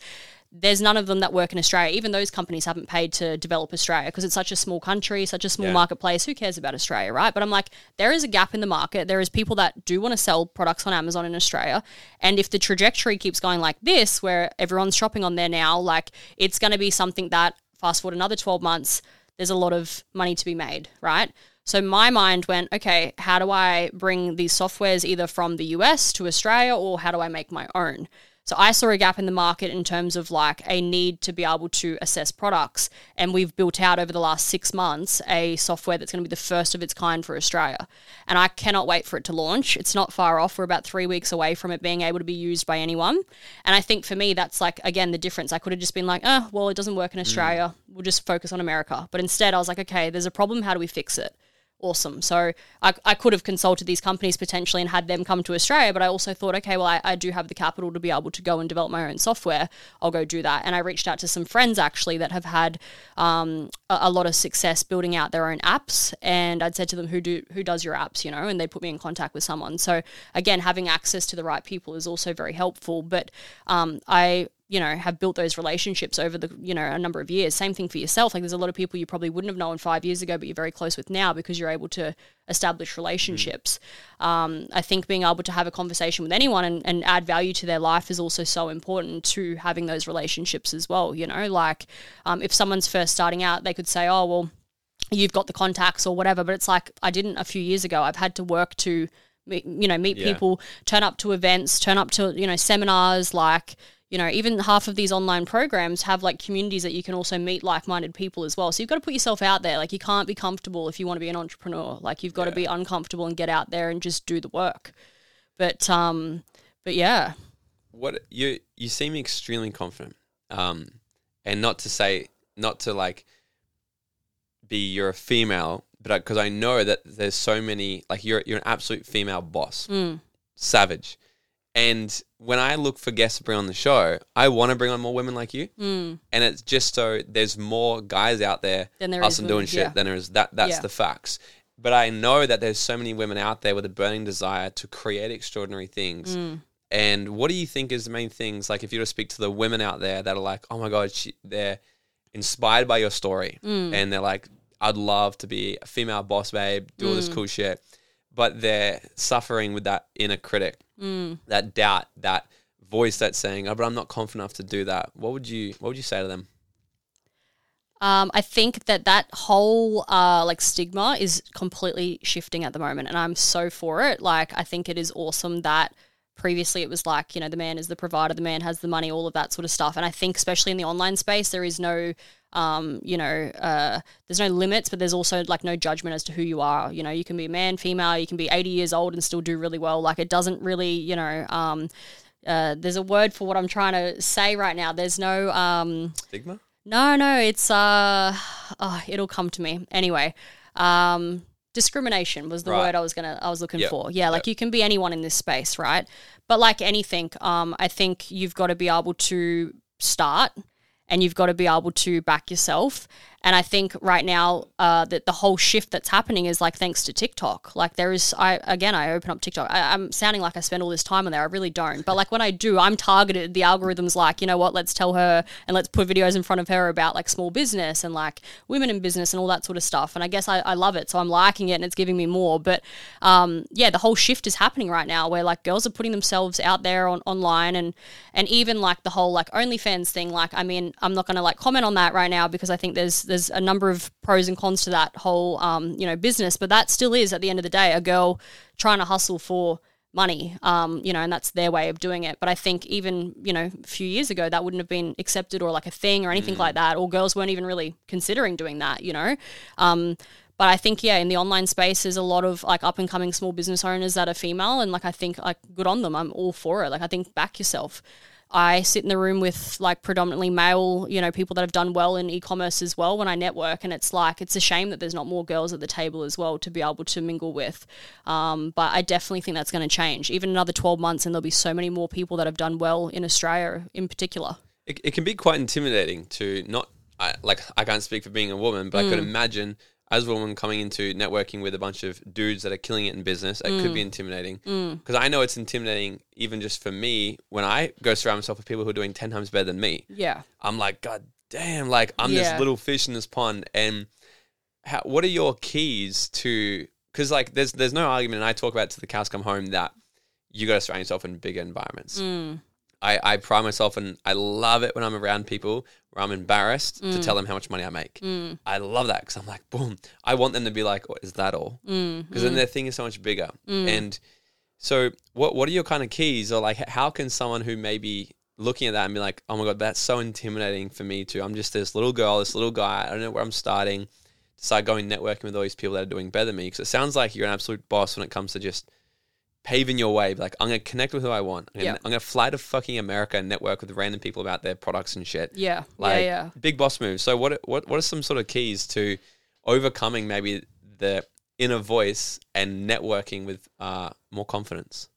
there's none of them that work in Australia. Even those companies haven't paid to develop Australia because it's such a small country, such a small Yeah. marketplace. Who cares about Australia, right? But I'm like, there is a gap in the market. There is people that do want to sell products on Amazon in Australia. And if the trajectory keeps going like this, where everyone's shopping on there now, like it's going to be something that fast forward another 12 months, there's a lot of money to be made, right? So my mind went, okay, how do I bring these softwares either from the US to Australia or how do I make my own? So I saw a gap in the market in terms of like a need to be able to assess products. And we've built out over the last six months a software that's going to be the first of its kind for Australia. And I cannot wait for it to launch. It's not far off. We're about three weeks away from it being able to be used by anyone. And I think for me, that's like, again, the difference. I could have just been like, oh, well, it doesn't work in mm. Australia. We'll just focus on America. But instead, I was like, okay, there's a problem. How do we fix it? Awesome. So I, I could have consulted these companies potentially and had them come to Australia, but I also thought, okay, well, I, I do have the capital to be able to go and develop my own software. I'll go do that. And I reached out to some friends actually that have had um, a, a lot of success building out their own apps. And I'd said to them, who do who does your apps, you know? And they put me in contact with someone. So again, having access to the right people is also very helpful. But um, I you know have built those relationships over the you know a number of years. Same thing for yourself. Like there's a lot of people you probably wouldn't have known five years ago but you're very close with now because you're able to establish relationships. Um, i think being able to have a conversation with anyone and, and add value to their life is also so important to having those relationships as well you know? Like um, if someone's first starting out they could say oh well you've got the contacts or whatever but it's like i didn't a few years ago. I've had to work to you know meet Yeah. people turn up to events turn up to you know seminars like you know even half of these online programs have like communities that you can also meet like-minded people as well. So you've got to put yourself out there. Like you can't be comfortable if you want to be an entrepreneur. Like you've got to be uncomfortable and get out there and just do the work. But um but yeah. What you you seem extremely confident um and not to say not to like be you're a female, but because I know that there's so many like you're you're an absolute female boss, Mm. savage. And when I look for guests to bring on the show, I want to bring on more women like you. Mm. And it's just so there's more guys out there Then there is hustling doing shit yeah. than there is that. That's Yeah. the facts. But I know that there's so many women out there with a burning desire to create extraordinary things. Mm. And what do you think is the main things? Like, if you were to speak to the women out there that are like, oh my God, she, they're inspired by your story. Mm. And they're like, I'd love to be a female boss babe, do all this Mm. cool shit. But they're suffering with that inner critic, Mm. that doubt, that voice that's saying, oh, but I'm not confident enough to do that. What would you, what would you say to them? Um, I think that that whole uh, like stigma is completely shifting at the moment, and I'm so for it. Like, I think it is awesome that previously it was like you know the man is the provider, the man has the money, all of that sort of stuff. And I think especially in the online space, there is no um, you know, uh, there's no limits, but there's also like no judgment as to who you are. You know, you can be a man, female, you can be 80 years old and still do really well. Like, it doesn't really, you know, um, uh, there's a word for what I'm trying to say right now. There's no, um, Stigma? no, no, it's uh, oh, it'll come to me anyway. Um, discrimination was the Right. word I was gonna I was looking Yep. for. Yeah, like you can be anyone in this space, right? But like anything, um, I think you've got to be able to start, and you've got to be able to back yourself. And I think right now uh, that the whole shift that's happening is like thanks to TikTok. Like there is, I again, I open up TikTok. I, I'm sounding like I spend all this time on there. I really don't. But like when I do, I'm targeted. The algorithm's like, you know what? Let's tell her and let's put videos in front of her about like small business and like women in business and all that sort of stuff. And I guess I, I love it, so I'm liking it and it's giving me more. But um, yeah, the whole shift is happening right now where like girls are putting themselves out there on online and and even like the whole like OnlyFans thing. Like, I mean, I'm not going to like comment on that right now because I think there's there's a number of pros and cons to that whole um, you know business. But that still is at the end of the day a girl trying to hustle for money um you know and that's their way of doing it but i think even you know a few years ago that wouldn't have been accepted or like a thing or anything like that or girls weren't even really considering doing that you know um but I think yeah, in the online space, there's a lot of like up and coming small business owners that are female, and like I think like good on them. I'm all for it. Like I think back yourself. I sit in the room with like predominantly male, you know, people that have done well in e-commerce as well when I network, and it's like it's a shame that there's not more girls at the table as well to be able to mingle with. Um, but I definitely think that's going to change. Even another 12 months, and there'll be so many more people that have done well in Australia in particular. It, it can be quite intimidating to not I, like I can't speak for being a woman, but I Mm. could imagine as a woman coming into networking with a bunch of dudes that are killing it in business, it could be Mm. intimidating. Because I know it's intimidating even just for me when I go surround myself with people who are doing ten times better than me. Yeah. I'm like, God damn, like I'm Yeah. this little fish in this pond. And how, what are your keys to? Because like, there's there's no argument, and I talk about to the cows come home that you got to surround yourself in bigger environments. Mm. I, I pride myself and I love it when I'm around people where I'm embarrassed to tell them how much money I make. Mm. I love that because I'm like, boom. I want them to be like, oh, is that all? Mm. Because then their thing is so much bigger. Mm. And so, what what are your kind of keys, or like, how can someone who may be looking at that and be like, oh my god, that's so intimidating for me too. I'm just this little girl, this little guy. I don't know where I'm starting. To start going networking with all these people that are doing better than me. Because it sounds like you're an absolute boss when it comes to just paving your way. Like, I'm gonna connect with who I want. I'm. I'm gonna fly to fucking America and network with random people about their products and shit. Yeah. Like, yeah. Yeah. big boss moves. So, what what what are some sort of keys to overcoming maybe the inner voice and networking with uh, more confidence?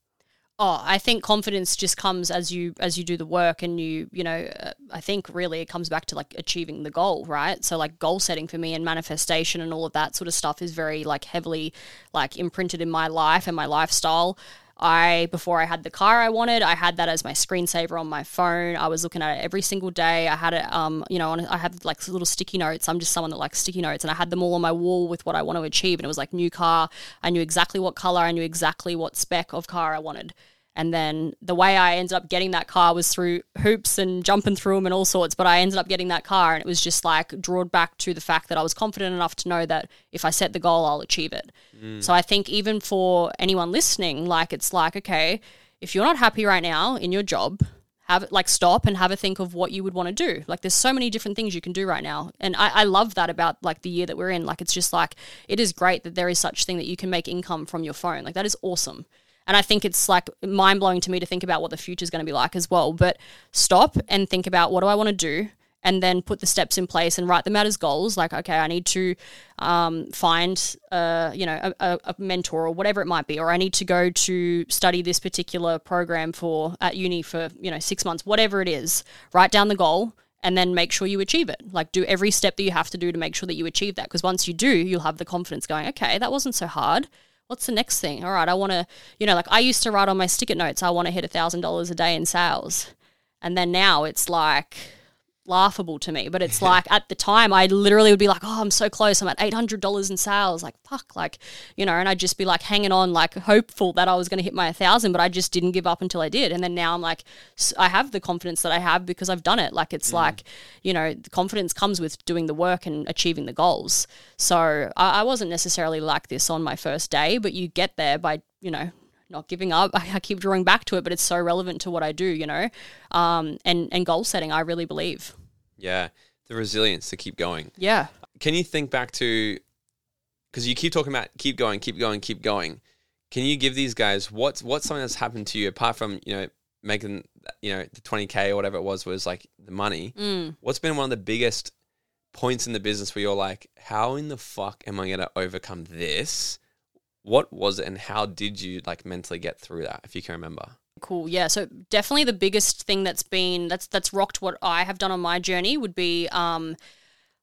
Oh, I think confidence just comes as you as you do the work, and you you know, uh, I think really it comes back to like achieving the goal, right? So like goal setting for me and manifestation and all of that sort of stuff is very like heavily like imprinted in my life and my lifestyle. I before I had the car I wanted, I had that as my screensaver on my phone. I was looking at it every single day. I had it, um, you know, on, I had like little sticky notes. I'm just someone that likes sticky notes, and I had them all on my wall with what I want to achieve. And it was like new car. I knew exactly what color. I knew exactly what spec of car I wanted. And then the way I ended up getting that car was through hoops and jumping through them and all sorts. But I ended up getting that car, and it was just like drawn back to the fact that I was confident enough to know that if I set the goal, I'll achieve it. Mm. So I think even for anyone listening, like it's like, okay, if you're not happy right now in your job, have it like stop and have a think of what you would want to do. Like there's so many different things you can do right now. And I, I love that about like the year that we're in. Like it's just like it is great that there is such thing that you can make income from your phone. Like that is awesome. And I think it's like mind blowing to me to think about what the future is going to be like as well. But stop and think about what do I want to do? and then put the steps in place and write them out as goals. Like, okay, I need to um, find, uh, you know, a, a, mentor or whatever it might be, or I need to go to study this particular program for at uni for you know six months, whatever it is. Write down the goal and then make sure you achieve it. Like do every step that you have to do to make sure that you achieve that. Because once you do, you'll have the confidence going, okay, that wasn't so hard what's the next thing? All right, I want to, you know, like I used to write on my sticker notes, I want to hit a thousand dollars a day in sales. And then now it's like, laughable to me. But it's like at the time, I literally would be like, oh, I'm so close. I'm at $800 in sales. Like, fuck, like, you know, and I'd just be like hanging on, like hopeful that I was going to hit my 1,000, but I just didn't give up until I did. And then now I'm like, I have the confidence that I have because I've done it. Like, it's mm. like, you know, the confidence comes with doing the work and achieving the goals. So I, I wasn't necessarily like this on my first day, but you get there by, you know, not giving up. I, I, keep drawing back to it, but it's so relevant to what I do, you know. Um, and and goal setting, I really believe. Yeah, the resilience to keep going. Yeah. Can you think back to because you keep talking about keep going, keep going, keep going. Can you give these guys what's what's something that's happened to you apart from you know making you know the twenty k or whatever it was was like the money? Mm. What's been one of the biggest points in the business where you're like, how in the fuck am I going to overcome this? What was it and how did you like mentally get through that if you can remember cool yeah so definitely the biggest thing that's been that's that's rocked what i have done on my journey would be um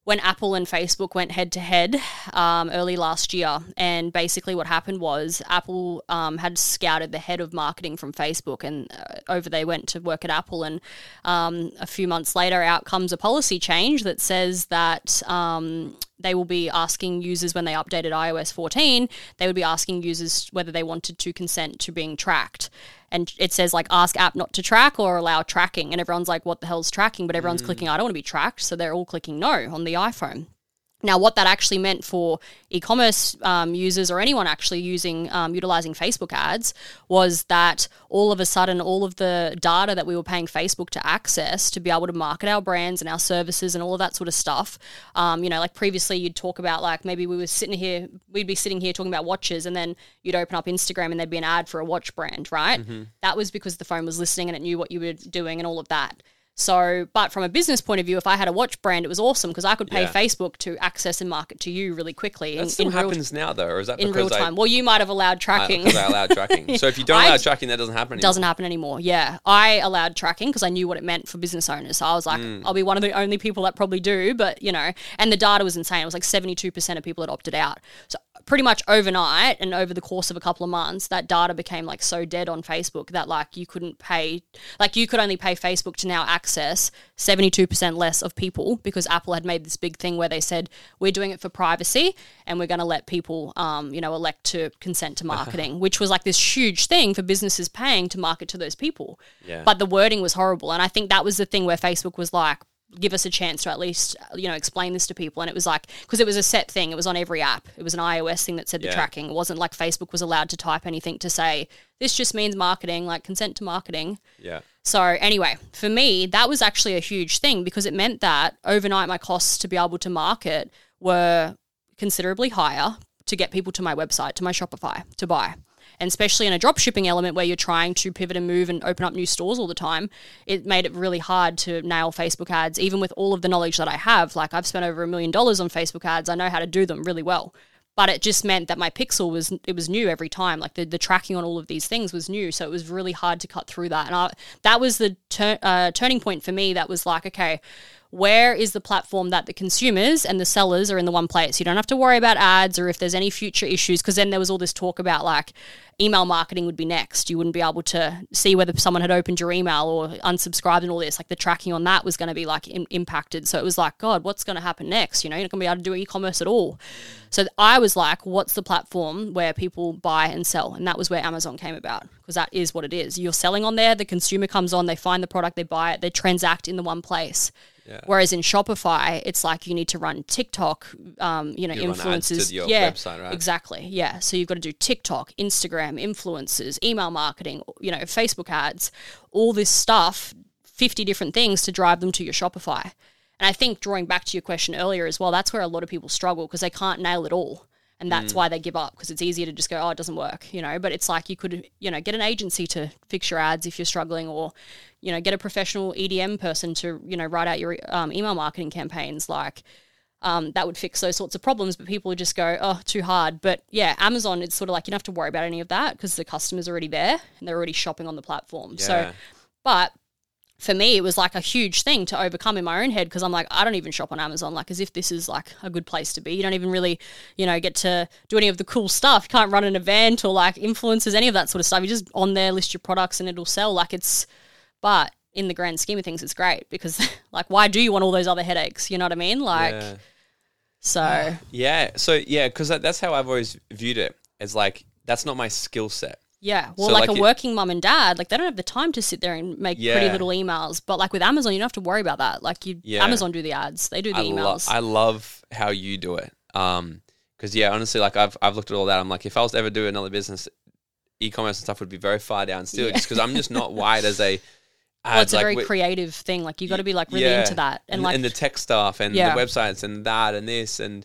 when Apple and Facebook went head to head um, early last year. And basically, what happened was Apple um, had scouted the head of marketing from Facebook, and uh, over they went to work at Apple. And um, a few months later, out comes a policy change that says that um, they will be asking users when they updated iOS 14, they would be asking users whether they wanted to consent to being tracked. And it says like ask app not to track or allow tracking. And everyone's like, what the hell's tracking? But everyone's mm. clicking, I don't want to be tracked. So they're all clicking no on the iPhone. Now, what that actually meant for e-commerce um, users or anyone actually using um, utilizing Facebook ads was that all of a sudden, all of the data that we were paying Facebook to access to be able to market our brands and our services and all of that sort of stuff. Um, you know, like previously, you'd talk about like maybe we were sitting here, we'd be sitting here talking about watches, and then you'd open up Instagram and there'd be an ad for a watch brand, right? Mm-hmm. That was because the phone was listening and it knew what you were doing and all of that. So, but from a business point of view, if I had a watch brand, it was awesome because I could pay yeah. Facebook to access and market to you really quickly. That in, still in happens real, now, though, or is that in real time? I, well, you might have allowed tracking. I, I allowed tracking. So if you don't allow tracking, that doesn't happen. anymore. Doesn't happen anymore. Yeah, I allowed tracking because I knew what it meant for business owners. So I was like, mm. I'll be one of the only people that probably do. But you know, and the data was insane. It was like seventy-two percent of people had opted out. So pretty much overnight and over the course of a couple of months, that data became like so dead on Facebook that like you couldn't pay, like you could only pay Facebook to now access 72% less of people because Apple had made this big thing where they said, we're doing it for privacy and we're going to let people, um, you know, elect to consent to marketing, which was like this huge thing for businesses paying to market to those people. Yeah. But the wording was horrible. And I think that was the thing where Facebook was like, give us a chance to at least you know explain this to people. And it was like because it was a set thing. It was on every app. It was an ios thing that said the yeah. tracking. It wasn't like facebook was allowed to type anything to say this just means marketing like consent to marketing. Yeah. So anyway for me that was actually a huge thing because it meant that overnight my costs to be able to market were considerably higher to get people to my website to my shopify to buy and especially in a drop shipping element where you're trying to pivot and move and open up new stores all the time, it made it really hard to nail Facebook ads, even with all of the knowledge that I have. Like I've spent over a million dollars on Facebook ads, I know how to do them really well. But it just meant that my pixel was it was new every time. Like the, the tracking on all of these things was new, so it was really hard to cut through that. And I, that was the uh, turning point for me. That was like, okay, where is the platform that the consumers and the sellers are in the one place? You don't have to worry about ads or if there's any future issues, because then there was all this talk about like email marketing would be next. You wouldn't be able to see whether someone had opened your email or unsubscribed and all this. Like the tracking on that was going to be like in- impacted. So it was like, God, what's going to happen next? You know, you're not going to be able to do e commerce at all. So I was like, what's the platform where people buy and sell? And that was where Amazon came about because that is what it is. You're selling on there, the consumer comes on, they find the product, they buy it, they transact in the one place. Yeah. Whereas in Shopify, it's like you need to run TikTok, um, you know, you influences. yeah, website, right? Exactly. Yeah. So you've got to do TikTok, Instagram, influencers, email marketing, you know, Facebook ads, all this stuff, 50 different things to drive them to your Shopify. And I think drawing back to your question earlier as well, that's where a lot of people struggle because they can't nail it all. And that's why they give up because it's easier to just go, oh, it doesn't work, you know. But it's like you could, you know, get an agency to fix your ads if you're struggling, or, you know, get a professional EDM person to, you know, write out your um, email marketing campaigns. Like, um, that would fix those sorts of problems. But people would just go, oh, too hard. But yeah, Amazon, it's sort of like you don't have to worry about any of that because the customer's already there and they're already shopping on the platform. So, but for me, it was like a huge thing to overcome in my own head because I'm like, I don't even shop on Amazon, like as if this is like a good place to be. You don't even really, you know, get to do any of the cool stuff. You can't run an event or like influencers, any of that sort of stuff. You just on there list your products and it'll sell. Like it's, but in the grand scheme of things, it's great because like, why do you want all those other headaches? You know what I mean? Like, Yeah. So Yeah. So yeah, because that, that's how I've always viewed it. It's like that's not my skill set. Yeah, well, So, like, like, a it- working mum and dad, like they don't have the time to sit there and make pretty little emails. But like with Amazon, you don't have to worry about that. Like you, Yeah. Amazon do the ads, they do the I, lo- emails. I love how you do it. Um, because yeah, honestly, like I've I've looked at all that. I'm like, if I was to ever do another business, e-commerce and stuff would be very far down still, Yeah. just because I'm just not wired as a. well, it's a like, very wi- creative thing. Like you've got to be like really yeah. into that, and, like and the tech stuff and Yeah. the websites and that and this and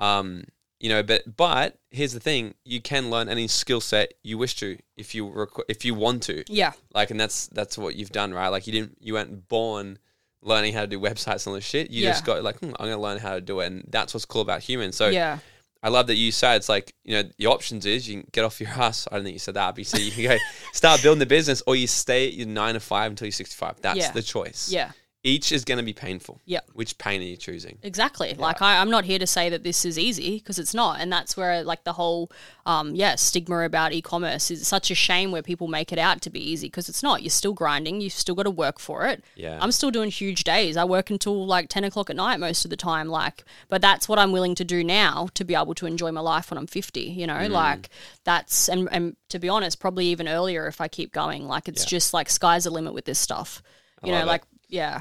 um you know but but here's the thing you can learn any skill set you wish to if you requ- if you want to yeah, like and that's that's what you've done right like you didn't you weren't born learning how to do websites and all this shit you Yeah. just got like hmm, i'm gonna learn how to do it and that's what's cool about humans so yeah, I love that you say it's like, you know, your options is you can get off your ass. I don't think you said that, but you say you can go start building the business or you stay at your nine to five until you're 65. That's Yeah. the choice. yeah. Each is going to be painful. Yeah. Which pain are you choosing? Exactly. Like I, I'm not here to say that this is easy because it's not, and that's where like the whole, um, yeah, stigma about e-commerce is such a shame where people make it out to be easy because it's not. You're still grinding. You've still got to work for it. Yeah. I'm still doing huge days. I work until like ten o'clock at night most of the time. Like, but that's what I'm willing to do now to be able to enjoy my life when I'm 50. You know, like that's and and to be honest, probably even earlier if I keep going. Like it's Yeah. just like sky's the limit with this stuff. You know, love it. like yeah.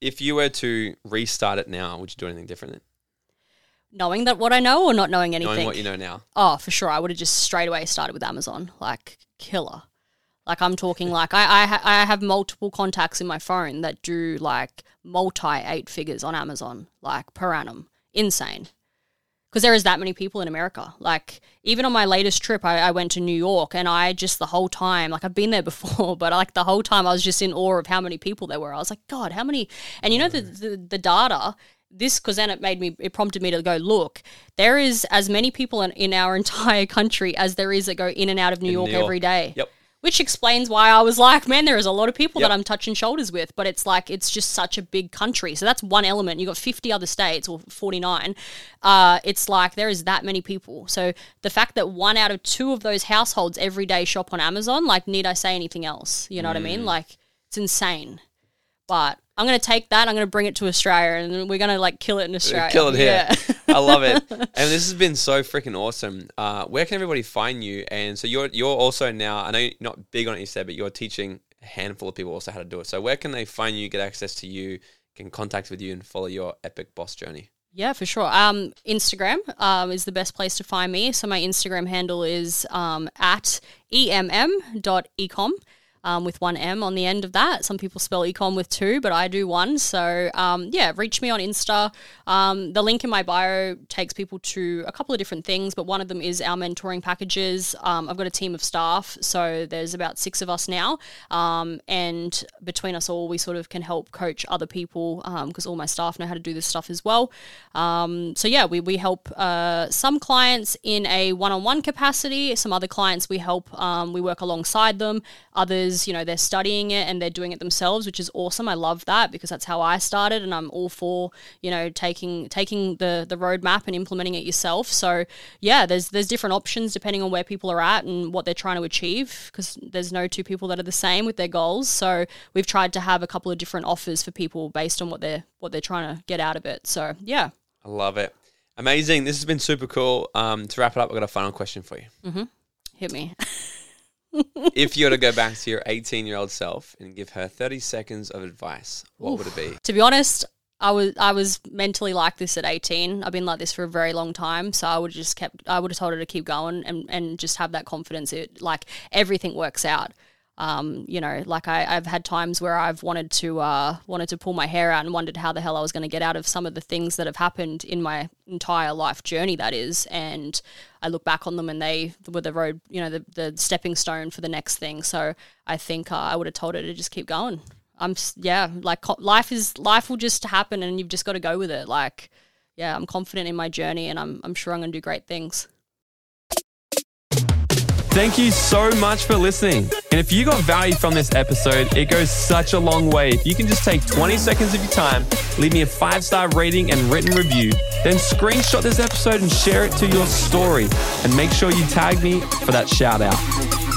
If you were to restart it now, would you do anything different? Knowing that what I know or not knowing anything. Knowing what you know now. Oh, for sure. I would have just straight away started with Amazon. Like killer. Like I'm talking like I I, ha- I have multiple contacts in my phone that do like multi eight figures on Amazon like per annum. Insane. Because there is that many people in America. Like even on my latest trip, I, I went to New York, and I just the whole time, like I've been there before, but like the whole time, I was just in awe of how many people there were. I was like, God, how many? And you know the the, the data. This because then it made me it prompted me to go look. There is as many people in, in our entire country as there is that go in and out of New, York, New York. every day. Yep. Which explains why I was like, man, there is a lot of people Yep. that I'm touching shoulders with, but it's like it's just such a big country. So that's one element. You've got 50 other states or 49. Uh, it's like there is that many people. So the fact that one out of two of those households every day shop on Amazon, like, need I say anything else? You know what I Mm. mean? Like, it's insane. But I'm gonna take that. I'm gonna bring it to Australia, and we're gonna like kill it in Australia. Kill it here. Yeah. I love it. And this has been so freaking awesome. Uh, where can everybody find you? And so you're you're also now, I know you're not big on it, you said, but you're teaching a handful of people also how to do it. So where can they find you, get access to you, can contact with you and follow your epic boss journey? Yeah, for sure. Um, Instagram um, is the best place to find me. So my Instagram handle is um, at emm.ecom. Um, with one M on the end of that. Some people spell ecom with two, but I do one. So, um, yeah, reach me on Insta. Um, the link in my bio takes people to a couple of different things, but one of them is our mentoring packages. Um, I've got a team of staff, so there's about six of us now. Um, and between us all, we sort of can help coach other people because all my staff know how to do this stuff as well. So yeah, we, we help uh, some clients in a one-on-one capacity. Some other clients we help. We work alongside them. Others, you know, they're studying it and they're doing it themselves, which is awesome. I love that because that's how I started, and I'm all for you know taking taking the the roadmap and implementing it yourself. So yeah, there's there's different options depending on where people are at and what they're trying to achieve because there's no two people that are the same with their goals. So we've tried to have a couple of different offers for people based on what they're what they're trying to get out of it. So yeah. I love it. Amazing. This has been super cool. Um, to wrap it up, I've got a final question for you. mm-hmm. Hit me. if you were to go back to your 18 year old self and give her 30 seconds of advice, what would it be? to be honest, I was I was mentally like this at 18. I've been like this for a very long time, so I would just kept I would have told her to keep going and and just have that confidence. It like everything works out. Um, you know, like I, I've had times where I've wanted to uh, wanted to pull my hair out and wondered how the hell I was going to get out of some of the things that have happened in my entire life journey. That is, and I look back on them and they were the road, you know, the, the stepping stone for the next thing. So I think uh, I would have told her to just keep going. I'm yeah, like life is life will just happen and you've just got to go with it. Like yeah, I'm confident in my journey and I'm I'm sure I'm going to do great things. Thank you so much for listening. And if you got value from this episode, it goes such a long way. If you can just take 20 seconds of your time, leave me a five star rating and written review, then screenshot this episode and share it to your story. And make sure you tag me for that shout out.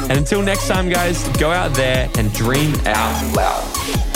And until next time, guys, go out there and dream out loud.